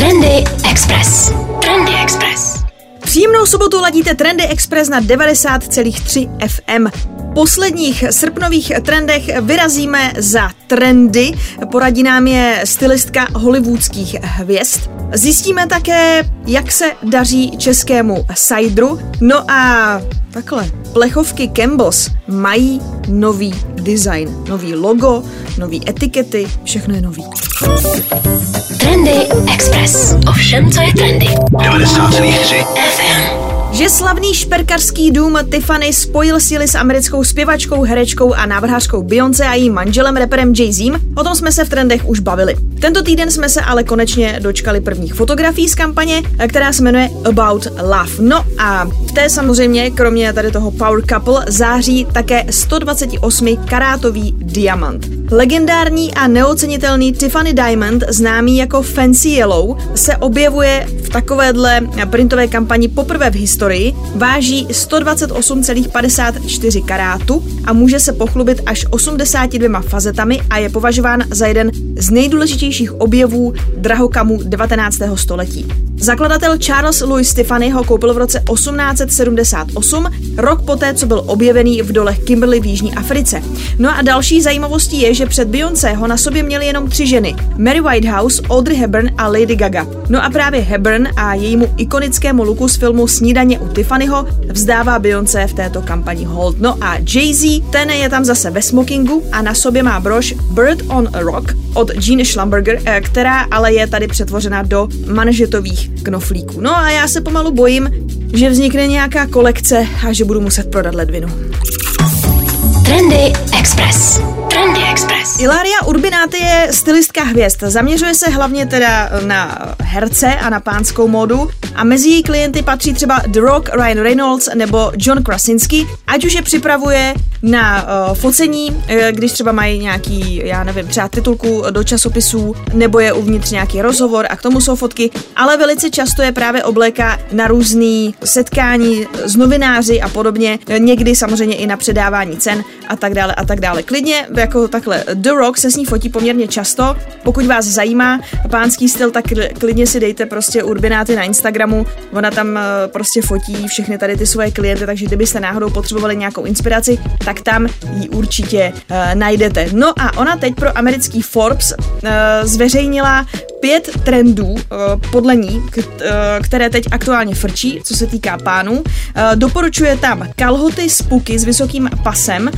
Trendy Express. Trendy Express. Příjemnou sobotu ladíte Trendy Express na 90,3 FM posledních srpnových trendech vyrazíme za trendy. Poradí nám je stylistka hollywoodských hvězd. Zjistíme také, jak se daří českému sajdru. No a takhle, plechovky Campbell's mají nový design, nový logo, nový etikety, všechno je nový. Trendy Express. Ovšem, co je trendy. 90,3 FM že slavný šperkarský dům Tiffany spojil síly s americkou zpěvačkou, herečkou a návrhářkou Beyoncé a jejím manželem reperem jay z o tom jsme se v trendech už bavili. Tento týden jsme se ale konečně dočkali prvních fotografií z kampaně, která se jmenuje About Love. No a v té samozřejmě, kromě tady toho Power Couple, září také 128 karátový diamant. Legendární a neocenitelný Tiffany Diamond, známý jako Fancy Yellow, se objevuje v takovéhle printové kampani poprvé v historii, váží 128,54 karátu a může se pochlubit až 82 fazetami a je považován za jeden z nejdůležitějších objevů drahokamů 19. století. Zakladatel Charles Louis Tiffany ho koupil v roce 1878, rok poté, co byl objevený v dolech Kimberley v Jižní Africe. No a další zajímavostí je, že před Beyoncé ho na sobě měly jenom tři ženy. Mary Whitehouse, Audrey Hepburn a Lady Gaga. No a právě Hepburn a jejímu ikonickému luku z filmu Snídaně u Tiffanyho vzdává Beyoncé v této kampani hold. No a Jay-Z, ten je tam zase ve smokingu a na sobě má brož Bird on a Rock od Jean Schlumberger, eh, která ale je tady přetvořena do manžetových knoflíků. No a já se pomalu bojím, že vznikne nějaká kolekce a že budu muset prodat ledvinu. Trendy Express. Trendy Express. Ilaria Urbináty je stylistka hvězd. Zaměřuje se hlavně teda na herce a na pánskou módu a mezi její klienty patří třeba The Rock, Ryan Reynolds nebo John Krasinski, ať už je připravuje na uh, focení, uh, když třeba mají nějaký, já nevím, třeba titulku do časopisů, nebo je uvnitř nějaký rozhovor a k tomu jsou fotky, ale velice často je právě obléká na různý setkání s novináři a podobně, někdy samozřejmě i na předávání cen a tak dále a tak dále. Klidně jako takhle The Rock se s ní fotí poměrně často. Pokud vás zajímá pánský styl, tak klidně si dejte prostě urbináty na Instagramu. Ona tam eh, prostě fotí všechny tady ty svoje klienty, takže kdybyste náhodou potřebovali nějakou inspiraci, tak tam ji určitě uh, najdete. No a ona teď pro americký Forbes uh, zveřejnila pět trendů uh, podle ní, uh, které teď aktuálně frčí, co se týká pánů. Uh, doporučuje tam kalhoty z puky s vysokým pasem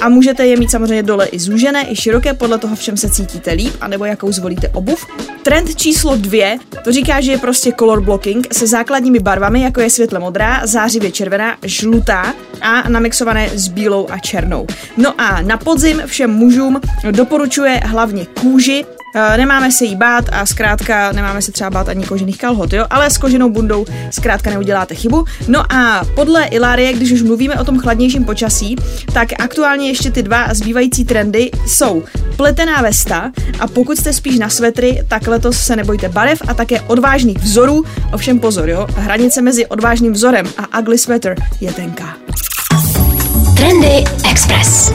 a můžete je mít samozřejmě dole i zúžené, i široké, podle toho, v čem se cítíte líp, anebo jakou zvolíte obuv. Trend číslo dvě, to říká, že je prostě color blocking se základními barvami, jako je světle modrá, zářivě červená, žlutá a namixované s bílou a černou. No a na podzim všem mužům doporučuje hlavně kůži, Eh, nemáme se jí bát a zkrátka nemáme se třeba bát ani kožených kalhot, jo, ale s koženou bundou zkrátka neuděláte chybu. No a podle Ilárie, když už mluvíme o tom chladnějším počasí, tak aktuálně ještě ty dva zbývající trendy jsou pletená vesta a pokud jste spíš na svetry, tak letos se nebojte barev a také odvážných vzorů. Ovšem pozor, jo, hranice mezi odvážným vzorem a ugly sweater je tenká. Trendy Express.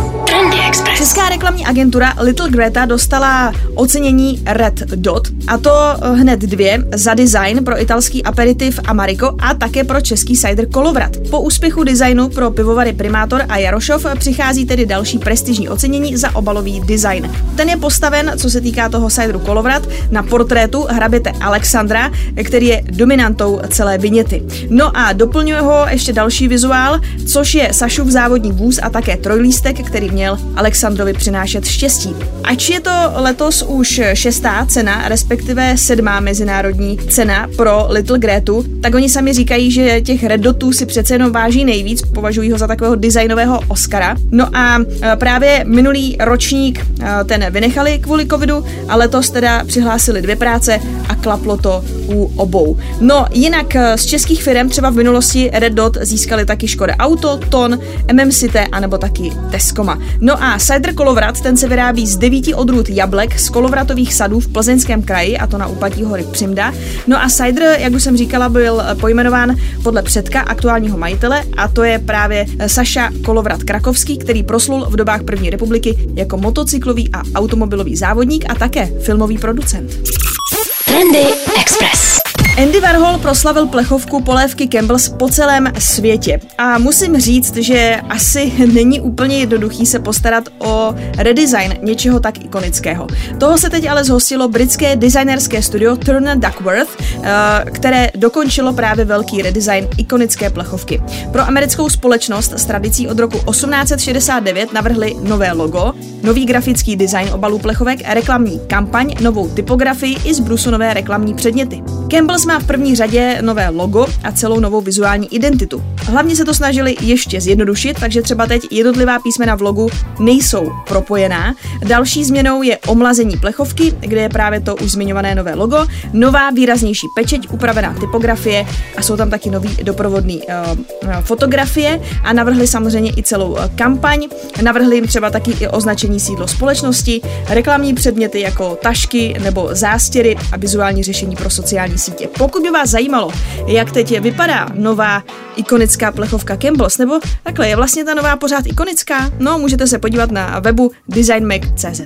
Česká reklamní agentura Little Greta dostala ocenění Red Dot, a to hned dvě za design pro italský aperitiv Amarico a také pro český cider Kolovrat. Po úspěchu designu pro pivovary Primátor a Jarošov přichází tedy další prestižní ocenění za obalový design. Ten je postaven, co se týká toho cideru Kolovrat, na portrétu hraběte Alexandra, který je dominantou celé viněty. No a doplňuje ho ještě další vizuál, což je Sašův závodní vůz a také trojlístek, který měl Alexandrovi přinášet štěstí. Ač je to letos už šestá cena, respektive sedmá mezinárodní cena pro Little Gretu, tak oni sami říkají, že těch Red Dotů si přece jenom váží nejvíc, považují ho za takového designového Oscara. No a e, právě minulý ročník e, ten vynechali kvůli covidu a letos teda přihlásili dvě práce a klaplo to u obou. No jinak e, z českých firm třeba v minulosti Red Dot získali taky Škoda Auto, Ton, MMCT a nebo taky Teskoma. No a cider kolovrat, ten se vyrábí z devíti odrůd jablek z kolovratových sadů v plzeňském kraji, a to na úpatí hory Přimda. No a cider, jak už jsem říkala, byl pojmenován podle předka aktuálního majitele, a to je právě Saša Kolovrat Krakovský, který proslul v dobách první republiky jako motocyklový a automobilový závodník a také filmový producent. Grande Express. Andy Warhol proslavil plechovku polévky Campbell's po celém světě. A musím říct, že asi není úplně jednoduchý se postarat o redesign něčeho tak ikonického. Toho se teď ale zhostilo britské designerské studio Turner Duckworth, eh, které dokončilo právě velký redesign ikonické plechovky. Pro americkou společnost s tradicí od roku 1869 navrhli nové logo, nový grafický design obalů plechovek, reklamní kampaň, novou typografii i zbrusu nové reklamní předměty. Campbell's má v první řadě nové logo a celou novou vizuální identitu. Hlavně se to snažili ještě zjednodušit, takže třeba teď jednotlivá písmena v logu nejsou propojená. Další změnou je omlazení plechovky, kde je právě to už zmiňované nové logo, nová výraznější pečeť, upravená typografie a jsou tam taky nový doprovodný uh, fotografie a navrhli samozřejmě i celou uh, kampaň. Navrhli jim třeba taky i označení sídlo společnosti, reklamní předměty jako tašky nebo zástěry a vizuální řešení pro sociální sítě. Pokud by vás zajímalo, jak teď vypadá nová ikonická plechovka Campbell's, nebo takhle, je vlastně ta nová pořád ikonická? No, můžete se podívat na webu designmag.cz.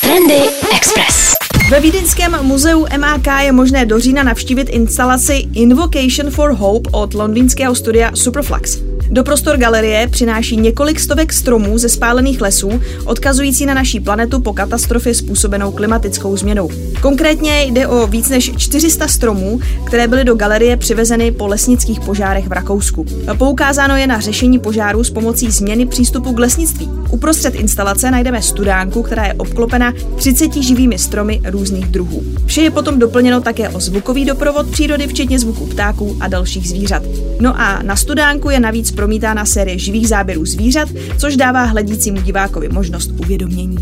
Trendy Express. Ve Vídeňském muzeu MAK je možné do října navštívit instalaci Invocation for Hope od londýnského studia Superflux. Do prostor galerie přináší několik stovek stromů ze spálených lesů, odkazující na naší planetu po katastrofě způsobenou klimatickou změnou. Konkrétně jde o víc než 400 stromů, které byly do galerie přivezeny po lesnických požárech v Rakousku. Poukázáno je na řešení požáru s pomocí změny přístupu k lesnictví. Uprostřed instalace najdeme studánku, která je obklopena 30 živými stromy různých druhů. Vše je potom doplněno také o zvukový doprovod přírody, včetně zvuku ptáků a dalších zvířat. No a na studánku je navíc promítána série živých záběrů zvířat, což dává hledícímu divákovi možnost uvědomění.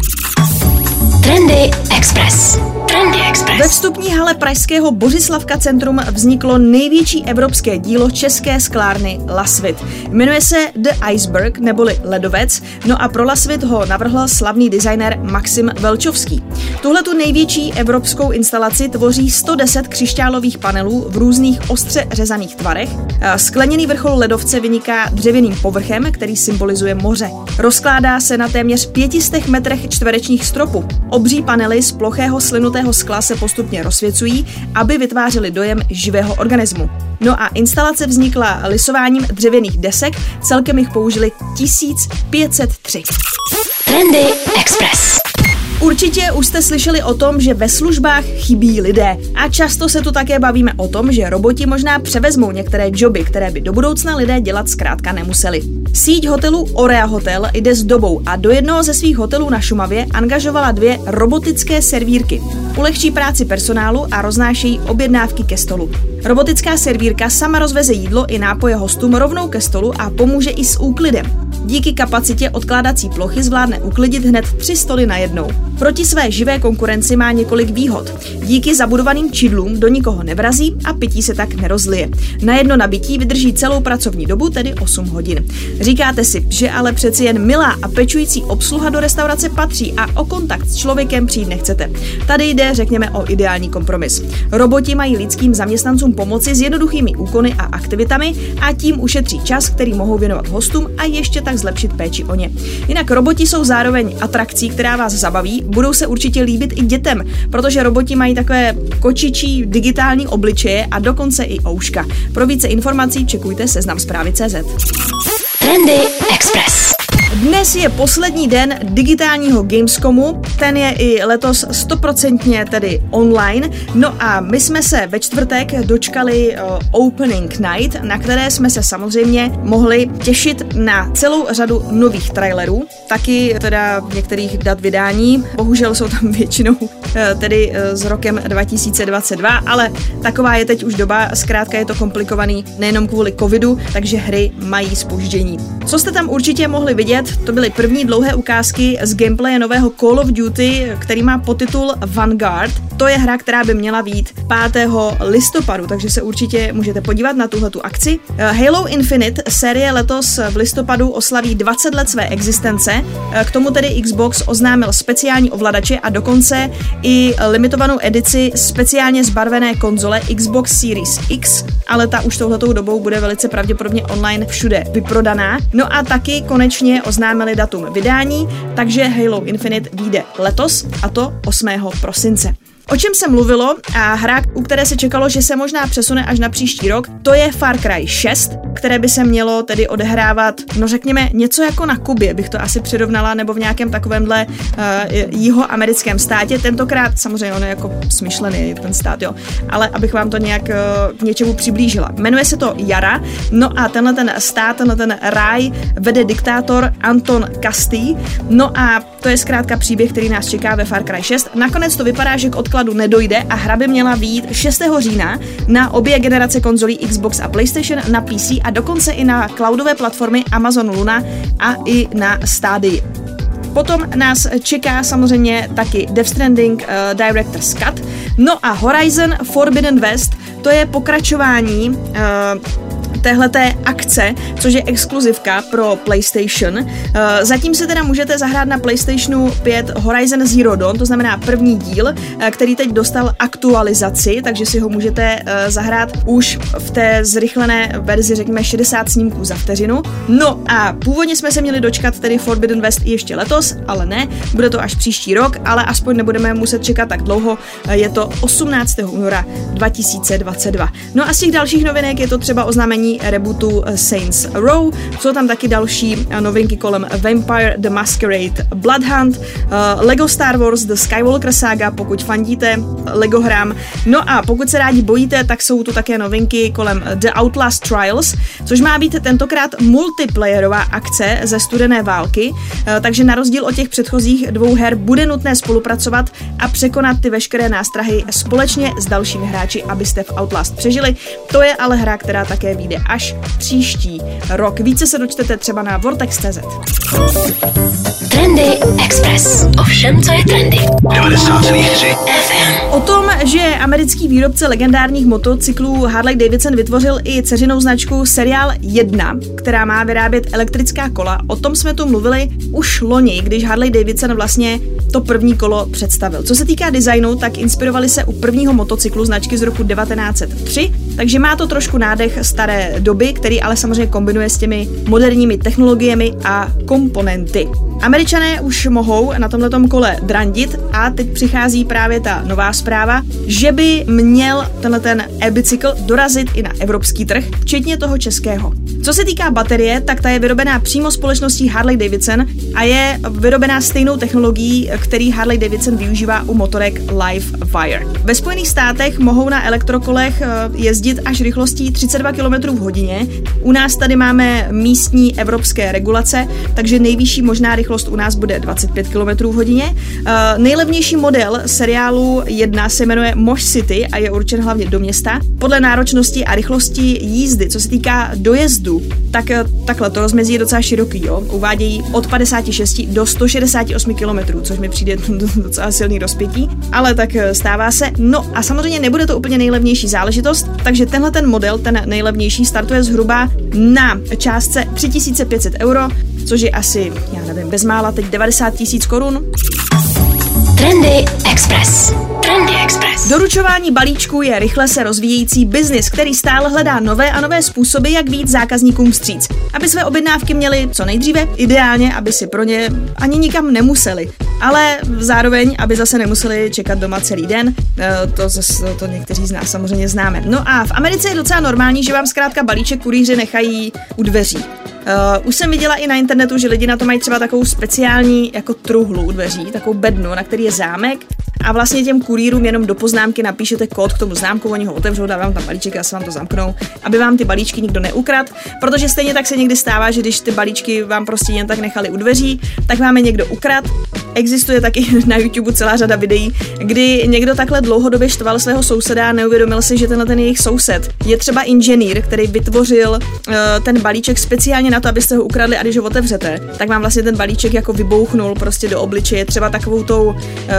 Trendy Express. Trendy Express. Ve vstupní hale pražského Bořislavka centrum vzniklo největší evropské dílo české sklárny Lasvit. Jmenuje se The Iceberg neboli Ledovec, no a pro Lasvit ho navrhl slavný designer Maxim Velčovský. Tuhle tu největší evropskou instalaci tvoří 110 křišťálových panelů v různých ostře řezaných tvarech. Skleněný vrchol ledovce vyniká dřevěným povrchem, který symbolizuje moře. Rozkládá se na téměř 500 metrech čtverečních stropu. Obří panely z plochého slynutého skla se postupně rozsvěcují, aby vytvářely dojem živého organismu. No a instalace vznikla lisováním dřevěných desek, celkem jich použili 1503. Trendy Express. Určitě už jste slyšeli o tom, že ve službách chybí lidé. A často se tu také bavíme o tom, že roboti možná převezmou některé joby, které by do budoucna lidé dělat zkrátka nemuseli. Síť hotelů Orea Hotel jde s dobou a do jednoho ze svých hotelů na Šumavě angažovala dvě robotické servírky. Ulehčí práci personálu a roznášejí objednávky ke stolu. Robotická servírka sama rozveze jídlo i nápoje hostům rovnou ke stolu a pomůže i s úklidem. Díky kapacitě odkládací plochy zvládne uklidit hned tři stoly na jednou. Proti své živé konkurenci má několik výhod. Díky zabudovaným čidlům do nikoho nevrazí a pití se tak nerozlije. Na jedno nabití vydrží celou pracovní dobu, tedy 8 hodin. Říkáte si, že ale přeci jen milá a pečující obsluha do restaurace patří a o kontakt s člověkem přijít nechcete. Tady jde, řekněme, o ideální kompromis. Roboti mají lidským zaměstnancům pomoci s jednoduchými úkony a aktivitami a tím ušetří čas, který mohou věnovat hostům a ještě tak zlepšit péči o ně. Jinak roboti jsou zároveň atrakcí, která vás zabaví, budou se určitě líbit i dětem, protože roboti mají takové kočičí digitální obličeje a dokonce i ouška. Pro více informací čekujte seznam zprávy CZ. Trendy Express. Dnes je poslední den digitálního Gamescomu, ten je i letos stoprocentně tedy online. No a my jsme se ve čtvrtek dočkali uh, Opening Night, na které jsme se samozřejmě mohli těšit na celou řadu nových trailerů, taky teda některých dat vydání. Bohužel jsou tam většinou uh, tedy uh, s rokem 2022, ale taková je teď už doba, zkrátka je to komplikovaný nejenom kvůli covidu, takže hry mají spoždění. Co jste tam určitě mohli vidět, to byly první dlouhé ukázky z gameplaye nového Call of Duty, který má podtitul Vanguard. To je hra, která by měla být 5. listopadu, takže se určitě můžete podívat na tuhle tu akci. Halo Infinite série letos v listopadu oslaví 20 let své existence. K tomu tedy Xbox oznámil speciální ovladače a dokonce i limitovanou edici speciálně zbarvené konzole Xbox Series X, ale ta už touhletou dobou bude velice pravděpodobně online všude vyprodaná. No a taky konečně oznámili datum vydání, takže Halo Infinite vyjde letos, a to 8. prosince. O čem se mluvilo a hra, u které se čekalo, že se možná přesune až na příští rok, to je Far Cry 6, které by se mělo tedy odehrávat, no řekněme, něco jako na Kubě, bych to asi přirovnala, nebo v nějakém takovémhle uh, jihoamerickém státě. Tentokrát samozřejmě on je jako smyšlený ten stát, jo, ale abych vám to nějak uh, k něčemu přiblížila. Jmenuje se to Jara, no a tenhle ten stát, tenhle ten ráj vede diktátor Anton Castý, no a to je zkrátka příběh, který nás čeká ve Far Cry 6. Nakonec to vypadá, že k odkladu nedojde a hra by měla výjít 6. října na obě generace konzolí Xbox a PlayStation, na PC a dokonce i na cloudové platformy Amazon Luna a i na Stady. Potom nás čeká samozřejmě taky Death Stranding uh, Director's Cut. No a Horizon Forbidden West, to je pokračování uh, téhleté akce, což je exkluzivka pro PlayStation. Eh, zatím se teda můžete zahrát na PlayStationu 5 Horizon Zero Dawn, to znamená první díl, eh, který teď dostal aktualizaci, takže si ho můžete eh, zahrát už v té zrychlené verzi, řekněme 60 snímků za vteřinu. No a původně jsme se měli dočkat tedy Forbidden West ještě letos, ale ne, bude to až příští rok, ale aspoň nebudeme muset čekat tak dlouho, je to 18. února 2022. No a z těch dalších novinek je to třeba oznámení vydání rebootu Saints Row. Jsou tam taky další novinky kolem Vampire the Masquerade Bloodhunt, uh, Lego Star Wars The Skywalker Saga, pokud fandíte Lego hrám. No a pokud se rádi bojíte, tak jsou tu také novinky kolem The Outlast Trials, což má být tentokrát multiplayerová akce ze studené války, uh, takže na rozdíl od těch předchozích dvou her bude nutné spolupracovat a překonat ty veškeré nástrahy společně s dalšími hráči, abyste v Outlast přežili. To je ale hra, která také vyjde až příští rok. Více se dočtete třeba na Vortex.cz. Trendy Express. Ovšem, co je trendy. 90,3 FM. O tom, že americký výrobce legendárních motocyklů Harley Davidson vytvořil i ceřinou značku Serial 1, která má vyrábět elektrická kola, o tom jsme tu mluvili už loni, když Harley Davidson vlastně to první kolo představil. Co se týká designu, tak inspirovali se u prvního motocyklu značky z roku 1903, takže má to trošku nádech staré doby, který ale samozřejmě kombinuje s těmi moderními technologiemi a komponenty. Američané už mohou na tomto kole drandit a teď přichází právě ta nová zpráva, že by měl tenhle ten e-bicykl dorazit i na evropský trh, včetně toho českého. Co se týká baterie, tak ta je vyrobená přímo společností Harley Davidson a je vyrobená stejnou technologií, který Harley Davidson využívá u motorek Live Wire. Ve Spojených státech mohou na elektrokolech eh, jezdit až rychlostí 32 km v hodině. U nás tady máme místní evropské regulace, takže nejvyšší možná rychlost u nás bude 25 km v hodině. Uh, nejlevnější model seriálu 1 se jmenuje Mosh City a je určen hlavně do města. Podle náročnosti a rychlosti jízdy, co se týká dojezdu, tak eh, takhle to rozmezí je docela široký. Jo? Uvádějí od 56 do 168 km, což mi přijde docela silný rozpětí, ale tak eh, stává se. No a samozřejmě nebude to úplně nejlevnější záležitost, takže tenhle ten model, ten nejlevnější, startuje zhruba na částce 3500 euro, což je asi, já nevím, bezmála teď 90 tisíc korun. Trendy Express. Trendy Express. Doručování balíčků je rychle se rozvíjející biznis, který stále hledá nové a nové způsoby, jak víc zákazníkům vstříc. Aby své objednávky měli co nejdříve, ideálně, aby si pro ně ani nikam nemuseli. Ale zároveň, aby zase nemuseli čekat doma celý den, eh, to, zase, to někteří z nás samozřejmě známe. No a v Americe je docela normální, že vám zkrátka balíček kurýři nechají u dveří. Uh, už jsem viděla i na internetu, že lidi na to mají třeba takovou speciální jako truhlu u dveří, takovou bednu, na který je zámek a vlastně těm kurýrům jenom do poznámky napíšete kód k tomu zámku, oni ho otevřou, dá vám tam balíček a se vám to zamknou, aby vám ty balíčky nikdo neukrad, protože stejně tak se někdy stává, že když ty balíčky vám prostě jen tak nechali u dveří, tak vám je někdo ukrad. Existuje taky na YouTube celá řada videí, kdy někdo takhle dlouhodobě štval svého souseda a neuvědomil si, že tenhle ten jejich soused je třeba inženýr, který vytvořil uh, ten balíček speciálně na to, abyste ho ukradli a když ho otevřete, tak vám vlastně ten balíček jako vybouchnul prostě do obličeje, třeba takovou tou, uh,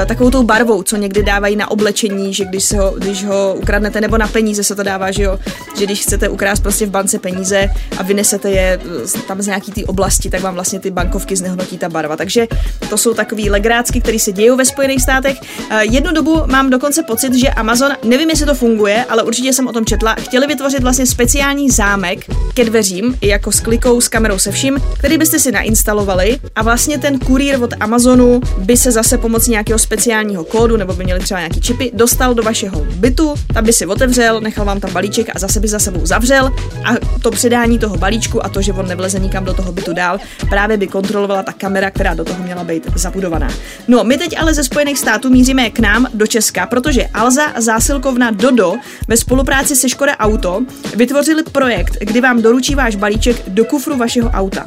takovou tou barvou barvou, co někdy dávají na oblečení, že když, se ho, když ho ukradnete, nebo na peníze se to dává, že jo, že když chcete ukrást prostě v bance peníze a vynesete je tam z nějaký té oblasti, tak vám vlastně ty bankovky znehnotí ta barva. Takže to jsou takový legrácky, které se dějí ve Spojených státech. Jednu dobu mám dokonce pocit, že Amazon, nevím, jestli to funguje, ale určitě jsem o tom četla, chtěli vytvořit vlastně speciální zámek ke dveřím, jako s klikou, s kamerou, se vším, který byste si nainstalovali a vlastně ten kurýr od Amazonu by se zase pomocí nějakého speciálního kódu kódu nebo by měli třeba nějaký čipy, dostal do vašeho bytu, tam by si otevřel, nechal vám tam balíček a zase by za sebou zavřel a to předání toho balíčku a to, že on nevleze nikam do toho bytu dál, právě by kontrolovala ta kamera, která do toho měla být zabudovaná. No, my teď ale ze Spojených států míříme k nám do Česka, protože Alza zásilkovna Dodo ve spolupráci se Škoda Auto vytvořili projekt, kdy vám doručí váš balíček do kufru vašeho auta.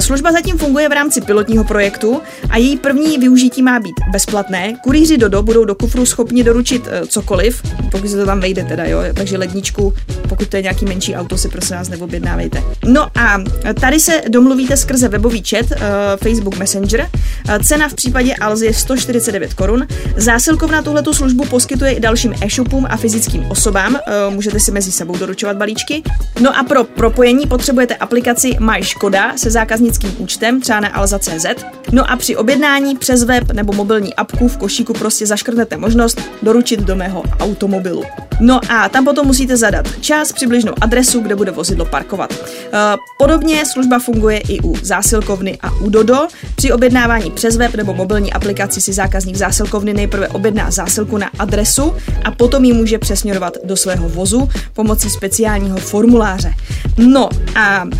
Služba zatím funguje v rámci pilotního projektu a její první využití má být bezplatné. Kurýři Dodo budou do kufru schopni doručit eh, cokoliv, pokud se to tam vejde teda, jo, takže ledničku, pokud to je nějaký menší auto, si prosím vás neobjednávejte. No a tady se domluvíte skrze webový chat uh, Facebook Messenger. Uh, cena v případě Alzy je 149 korun. Zásilkovna tuhletu službu poskytuje i dalším e-shopům a fyzickým osobám. Můžete si mezi sebou doručovat balíčky. No a pro propojení potřebujete aplikaci My Škoda se zákaznickým účtem, třeba na alza.cz. No a při objednání přes web nebo mobilní apku v košíku prostě zaškrtnete možnost doručit do mého automobilu. No a tam potom musíte zadat čas, přibližnou adresu, kde bude vozidlo parkovat. Eh, podobně služba funguje i u zásilkovny a u Dodo. Při objednávání přes web nebo mobilní aplikaci si zákazník zásilkovny nejprve objedná zásilku na adresu a potom ji může přesměrovat do svého vozu pomocí speciálního formuláře. No a uh,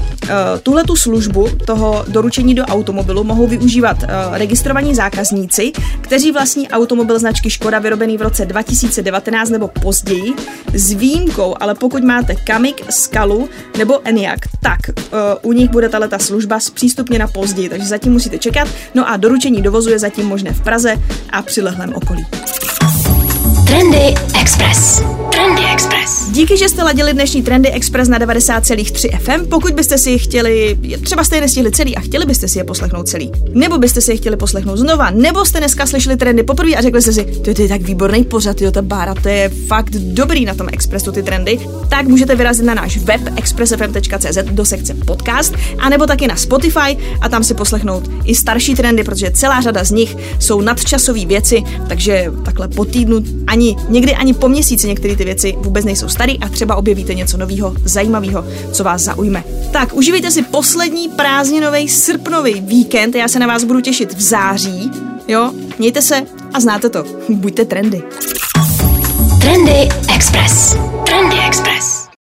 tuhle tu službu toho doručení do automobilu mohou využívat uh, registrovaní zákazníci, kteří vlastní automobil značky Škoda vyrobený v roce 2019 nebo později, s výjimkou, ale pokud máte Kamik, Skalu nebo Eniak, tak uh, u nich bude tato služba zpřístupněna později, takže zatím musíte čekat. No a doručení dovozu je zatím možné v Praze a přilehlém okolí. Trendy Express. Trendy Express. Díky, že jste ladili dnešní Trendy Express na 90,3 FM. Pokud byste si je chtěli, třeba jste je nestihli celý a chtěli byste si je poslechnout celý, nebo byste si je chtěli poslechnout znova, nebo jste dneska slyšeli trendy poprvé a řekli jste si, to je tak výborný pořad, jo, ta bára, to je fakt dobrý na tom Expressu ty trendy, tak můžete vyrazit na náš web expressfm.cz do sekce podcast, anebo taky na Spotify a tam si poslechnout i starší trendy, protože celá řada z nich jsou nadčasové věci, takže takhle po týdnu ani někdy ani po měsíci některé ty věci vůbec nejsou staré a třeba objevíte něco nového, zajímavého, co vás zaujme. Tak, užívejte si poslední prázdninový srpnový víkend, já se na vás budu těšit v září. Jo, mějte se a znáte to. Buďte trendy. Trendy Express. Trendy Express.